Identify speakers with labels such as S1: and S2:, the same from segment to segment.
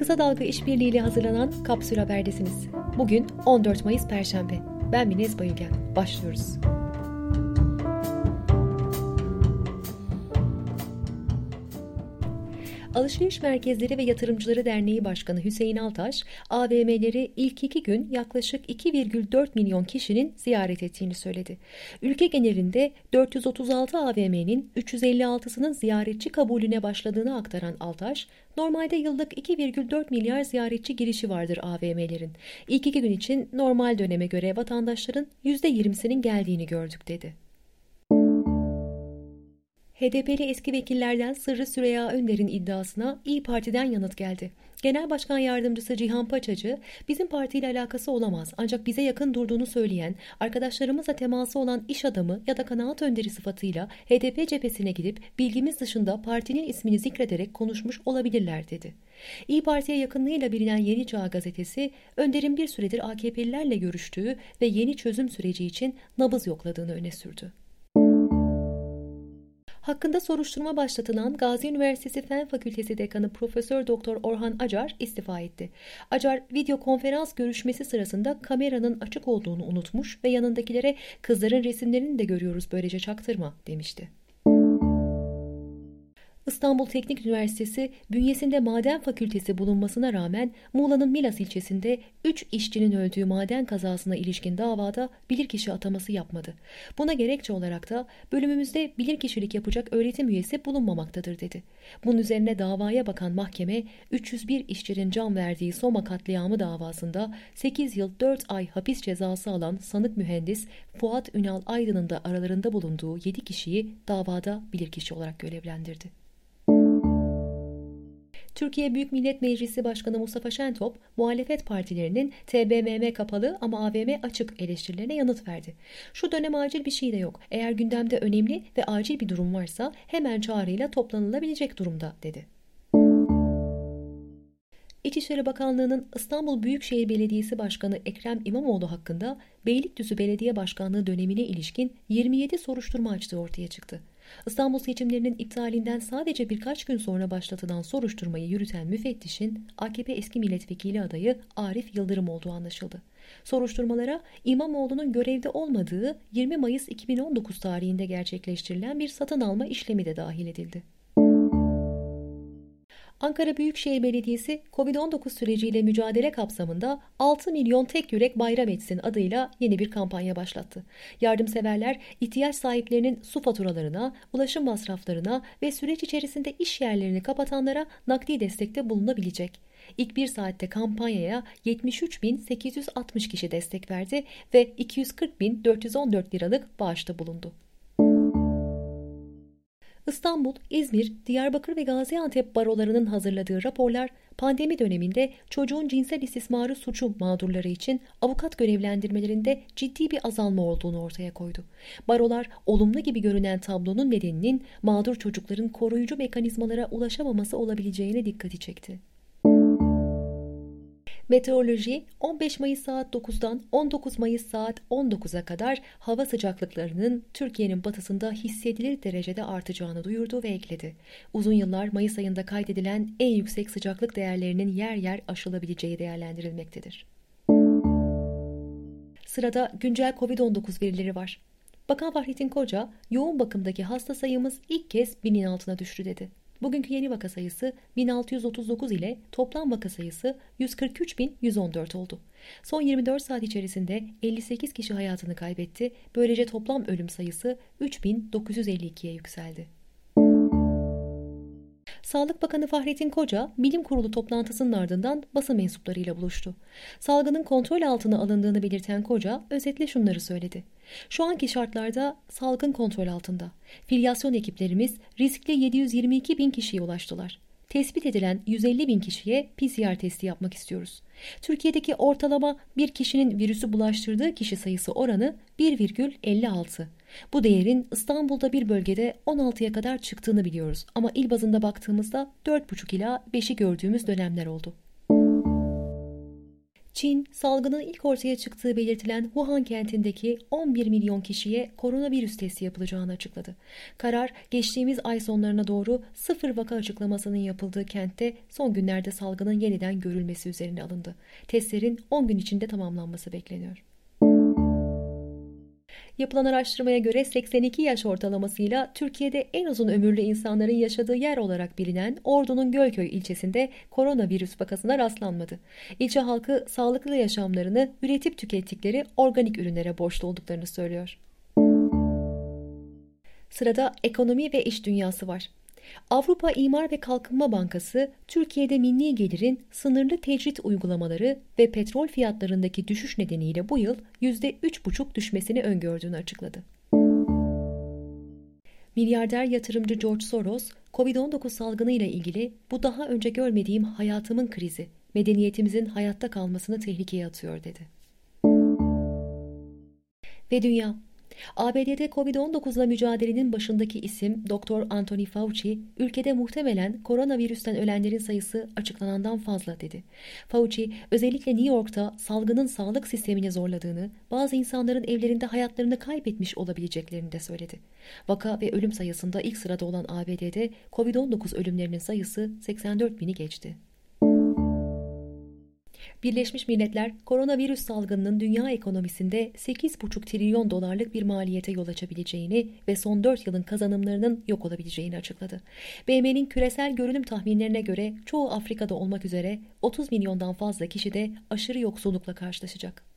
S1: Kısa Dalga İşbirliği ile hazırlanan Kapsül Haber'desiniz. Bugün 14 Mayıs Perşembe. Ben Minez Bayülgen. Başlıyoruz. Alışveriş Merkezleri ve Yatırımcıları Derneği Başkanı Hüseyin Altaş, AVM'leri ilk iki gün yaklaşık 2,4 milyon kişinin ziyaret ettiğini söyledi. Ülke genelinde 436 AVM'nin 356'sının ziyaretçi kabulüne başladığını aktaran Altaş, normalde yıllık 2,4 milyar ziyaretçi girişi vardır AVM'lerin. İlk iki gün için normal döneme göre vatandaşların %20'sinin geldiğini gördük dedi. HDP'li eski vekillerden Sırrı Süreyya Önder'in iddiasına İyi Parti'den yanıt geldi. Genel Başkan Yardımcısı Cihan Paçacı, bizim partiyle alakası olamaz ancak bize yakın durduğunu söyleyen, arkadaşlarımızla teması olan iş adamı ya da kanaat önderi sıfatıyla HDP cephesine gidip bilgimiz dışında partinin ismini zikrederek konuşmuş olabilirler dedi. İyi Parti'ye yakınlığıyla bilinen Yeni Çağ gazetesi, Önder'in bir süredir AKP'lilerle görüştüğü ve yeni çözüm süreci için nabız yokladığını öne sürdü hakkında soruşturma başlatılan Gazi Üniversitesi Fen Fakültesi Dekanı Profesör Doktor Orhan Acar istifa etti. Acar video konferans görüşmesi sırasında kameranın açık olduğunu unutmuş ve yanındakilere kızların resimlerini de görüyoruz böylece çaktırma demişti. İstanbul Teknik Üniversitesi bünyesinde maden fakültesi bulunmasına rağmen Muğla'nın Milas ilçesinde 3 işçinin öldüğü maden kazasına ilişkin davada bilirkişi ataması yapmadı. Buna gerekçe olarak da bölümümüzde bilirkişilik yapacak öğretim üyesi bulunmamaktadır dedi. Bunun üzerine davaya bakan mahkeme 301 işçinin can verdiği Soma katliamı davasında 8 yıl 4 ay hapis cezası alan sanık mühendis Fuat Ünal Aydın'ın da aralarında bulunduğu 7 kişiyi davada bilirkişi olarak görevlendirdi. Türkiye Büyük Millet Meclisi Başkanı Mustafa Şentop, muhalefet partilerinin TBMM kapalı ama AVM açık eleştirilerine yanıt verdi. Şu dönem acil bir şey de yok. Eğer gündemde önemli ve acil bir durum varsa hemen çağrıyla toplanılabilecek durumda dedi. İçişleri Bakanlığı'nın İstanbul Büyükşehir Belediyesi Başkanı Ekrem İmamoğlu hakkında Beylikdüzü Belediye Başkanlığı dönemine ilişkin 27 soruşturma açtığı ortaya çıktı. İstanbul seçimlerinin iptalinden sadece birkaç gün sonra başlatılan soruşturmayı yürüten müfettişin AKP eski milletvekili adayı Arif Yıldırım olduğu anlaşıldı. Soruşturmalara İmamoğlu'nun görevde olmadığı 20 Mayıs 2019 tarihinde gerçekleştirilen bir satın alma işlemi de dahil edildi. Ankara Büyükşehir Belediyesi COVID-19 süreciyle mücadele kapsamında 6 milyon tek yürek bayram etsin adıyla yeni bir kampanya başlattı. Yardımseverler ihtiyaç sahiplerinin su faturalarına, ulaşım masraflarına ve süreç içerisinde iş yerlerini kapatanlara nakdi destekte bulunabilecek. İlk bir saatte kampanyaya 73.860 kişi destek verdi ve 240.414 liralık bağışta bulundu. İstanbul, İzmir, Diyarbakır ve Gaziantep barolarının hazırladığı raporlar pandemi döneminde çocuğun cinsel istismarı suçu mağdurları için avukat görevlendirmelerinde ciddi bir azalma olduğunu ortaya koydu. Barolar olumlu gibi görünen tablonun nedeninin mağdur çocukların koruyucu mekanizmalara ulaşamaması olabileceğine dikkati çekti. Meteoroloji 15 Mayıs saat 9'dan 19 Mayıs saat 19'a kadar hava sıcaklıklarının Türkiye'nin batısında hissedilir derecede artacağını duyurdu ve ekledi. Uzun yıllar Mayıs ayında kaydedilen en yüksek sıcaklık değerlerinin yer yer aşılabileceği değerlendirilmektedir. Sırada güncel COVID-19 verileri var. Bakan Fahrettin Koca, yoğun bakımdaki hasta sayımız ilk kez binin altına düştü dedi. Bugünkü yeni vaka sayısı 1639 ile toplam vaka sayısı 143.114 oldu. Son 24 saat içerisinde 58 kişi hayatını kaybetti. Böylece toplam ölüm sayısı 3952'ye yükseldi. Sağlık Bakanı Fahrettin Koca, bilim kurulu toplantısının ardından basın mensuplarıyla buluştu. Salgının kontrol altına alındığını belirten Koca, özetle şunları söyledi. Şu anki şartlarda salgın kontrol altında. Filyasyon ekiplerimiz riskli 722 bin kişiye ulaştılar tespit edilen 150 bin kişiye PCR testi yapmak istiyoruz. Türkiye'deki ortalama bir kişinin virüsü bulaştırdığı kişi sayısı oranı 1,56. Bu değerin İstanbul'da bir bölgede 16'ya kadar çıktığını biliyoruz ama il bazında baktığımızda 4,5 ila 5'i gördüğümüz dönemler oldu. Çin, salgının ilk ortaya çıktığı belirtilen Wuhan kentindeki 11 milyon kişiye koronavirüs testi yapılacağını açıkladı. Karar, geçtiğimiz ay sonlarına doğru sıfır vaka açıklamasının yapıldığı kentte son günlerde salgının yeniden görülmesi üzerine alındı. Testlerin 10 gün içinde tamamlanması bekleniyor. Yapılan araştırmaya göre 82 yaş ortalamasıyla Türkiye'de en uzun ömürlü insanların yaşadığı yer olarak bilinen Ordu'nun Gölköy ilçesinde koronavirüs vakasına rastlanmadı. İlçe halkı sağlıklı yaşamlarını üretip tükettikleri organik ürünlere borçlu olduklarını söylüyor. Sırada ekonomi ve iş dünyası var. Avrupa İmar ve Kalkınma Bankası, Türkiye'de milli gelirin sınırlı tecrit uygulamaları ve petrol fiyatlarındaki düşüş nedeniyle bu yıl %3,5 düşmesini öngördüğünü açıkladı. Milyarder yatırımcı George Soros, Covid-19 salgını ile ilgili bu daha önce görmediğim hayatımın krizi, medeniyetimizin hayatta kalmasını tehlikeye atıyor dedi. Ve dünya ABD'de Covid-19 ile mücadelenin başındaki isim Dr. Anthony Fauci, ülkede muhtemelen koronavirüsten ölenlerin sayısı açıklanandan fazla dedi. Fauci, özellikle New York'ta salgının sağlık sistemini zorladığını, bazı insanların evlerinde hayatlarını kaybetmiş olabileceklerini de söyledi. Vaka ve ölüm sayısında ilk sırada olan ABD'de Covid-19 ölümlerinin sayısı 84 bini geçti. Birleşmiş Milletler koronavirüs salgınının dünya ekonomisinde 8,5 trilyon dolarlık bir maliyete yol açabileceğini ve son 4 yılın kazanımlarının yok olabileceğini açıkladı. BM'nin küresel görünüm tahminlerine göre çoğu Afrika'da olmak üzere 30 milyondan fazla kişi de aşırı yoksullukla karşılaşacak.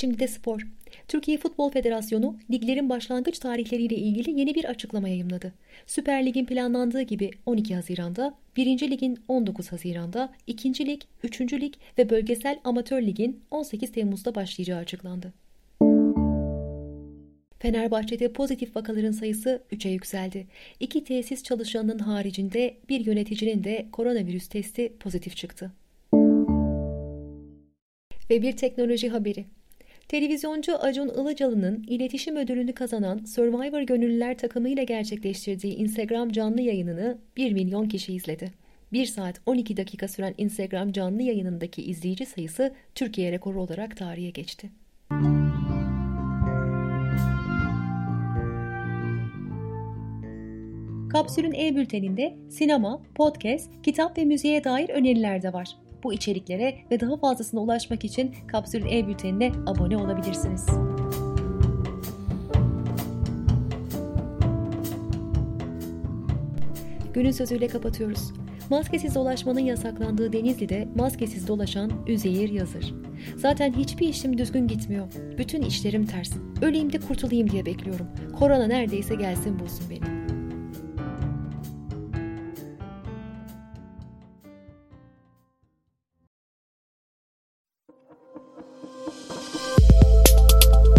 S1: Şimdi de spor. Türkiye Futbol Federasyonu liglerin başlangıç tarihleriyle ilgili yeni bir açıklama yayımladı. Süper Lig'in planlandığı gibi 12 Haziran'da, 1. Lig'in 19 Haziran'da, 2. Lig, 3. Lig ve Bölgesel Amatör Lig'in 18 Temmuz'da başlayacağı açıklandı. Fenerbahçe'de pozitif vakaların sayısı 3'e yükseldi. İki tesis çalışanının haricinde bir yöneticinin de koronavirüs testi pozitif çıktı. Ve bir teknoloji haberi. Televizyoncu Acun Ilıcalı'nın iletişim ödülünü kazanan Survivor Gönüllüler takımıyla gerçekleştirdiği Instagram canlı yayınını 1 milyon kişi izledi. 1 saat 12 dakika süren Instagram canlı yayınındaki izleyici sayısı Türkiye rekoru olarak tarihe geçti. Kapsül'ün e-bülteninde sinema, podcast, kitap ve müziğe dair öneriler de var. Bu içeriklere ve daha fazlasına ulaşmak için Kapsül E-Bülteni'ne abone olabilirsiniz. Günün sözüyle kapatıyoruz. Maskesiz dolaşmanın yasaklandığı Denizli'de maskesiz dolaşan Üzeyir Yazır. Zaten hiçbir işim düzgün gitmiyor. Bütün işlerim ters. Öleyim de kurtulayım diye bekliyorum. Korona neredeyse gelsin bulsun beni.